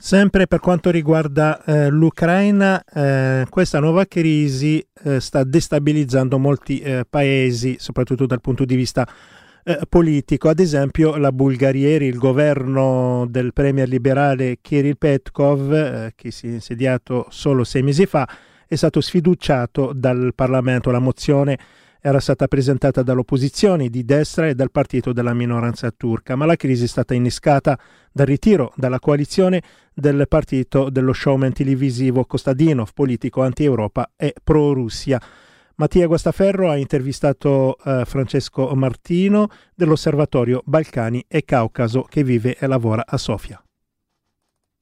Sempre per quanto riguarda eh, l'Ucraina, eh, questa nuova crisi eh, sta destabilizzando molti eh, paesi, soprattutto dal punto di vista eh, politico. Ad esempio la Bulgaria, il governo del premier liberale Kirill Petkov, eh, che si è insediato solo sei mesi fa, è stato sfiduciato dal Parlamento. La mozione era stata presentata dall'opposizione di destra e dal partito della minoranza turca, ma la crisi è stata innescata dal ritiro dalla coalizione del partito dello showman televisivo Kostadinov, politico anti-Europa e pro-Russia. Mattia Guastaferro ha intervistato eh, Francesco Martino dell'Osservatorio Balcani e Caucaso che vive e lavora a Sofia.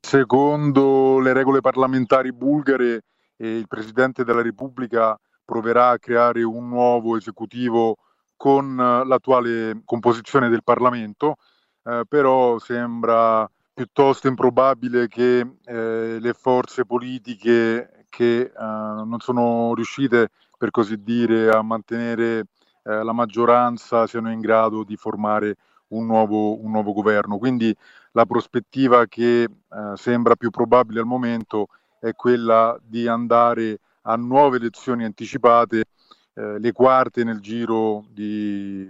Secondo le regole parlamentari bulgare, eh, il Presidente della Repubblica proverà a creare un nuovo esecutivo con eh, l'attuale composizione del Parlamento, eh, però sembra piuttosto improbabile che eh, le forze politiche che eh, non sono riuscite, per così dire, a mantenere eh, la maggioranza siano in grado di formare un nuovo, un nuovo governo. Quindi la prospettiva che eh, sembra più probabile al momento è quella di andare a nuove elezioni anticipate, eh, le quarte nel giro di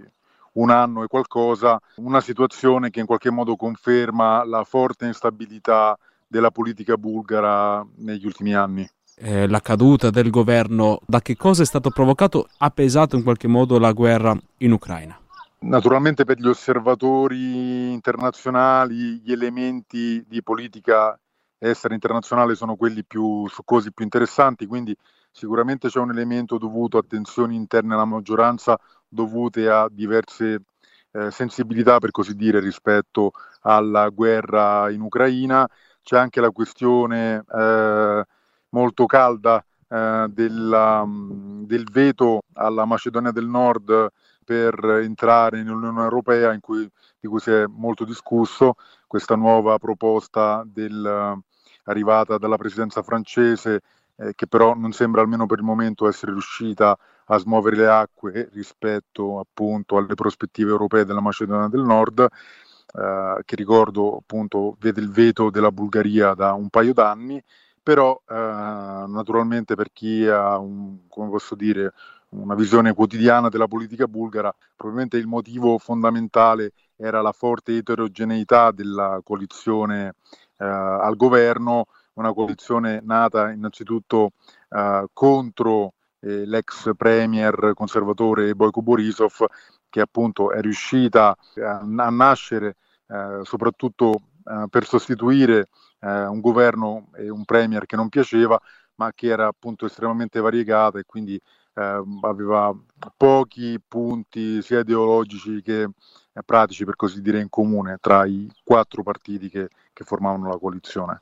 un anno e qualcosa, una situazione che in qualche modo conferma la forte instabilità della politica bulgara negli ultimi anni. Eh, la caduta del governo, da che cosa è stato provocato, ha pesato in qualche modo la guerra in Ucraina? Naturalmente per gli osservatori internazionali gli elementi di politica estera internazionale sono quelli più succosi, più interessanti, quindi sicuramente c'è un elemento dovuto a tensioni interne alla maggioranza dovute a diverse eh, sensibilità, per così dire, rispetto alla guerra in Ucraina. C'è anche la questione eh, molto calda eh, della, del veto alla Macedonia del Nord per entrare nell'Unione Europea, cui, di cui si è molto discusso, questa nuova proposta del, arrivata dalla presidenza francese, eh, che però non sembra almeno per il momento essere riuscita a smuovere le acque rispetto appunto alle prospettive europee della Macedonia del Nord, eh, che ricordo appunto vede il veto della Bulgaria da un paio d'anni, però eh, naturalmente per chi ha un, come posso dire, una visione quotidiana della politica bulgara, probabilmente il motivo fondamentale era la forte eterogeneità della coalizione eh, al governo, una coalizione nata innanzitutto eh, contro eh, l'ex premier conservatore Boyko Borisov, che appunto è riuscita a, a nascere eh, soprattutto eh, per sostituire eh, un governo e un premier che non piaceva, ma che era appunto estremamente variegata e quindi eh, aveva pochi punti sia ideologici che eh, pratici, per così dire, in comune tra i quattro partiti che, che formavano la coalizione.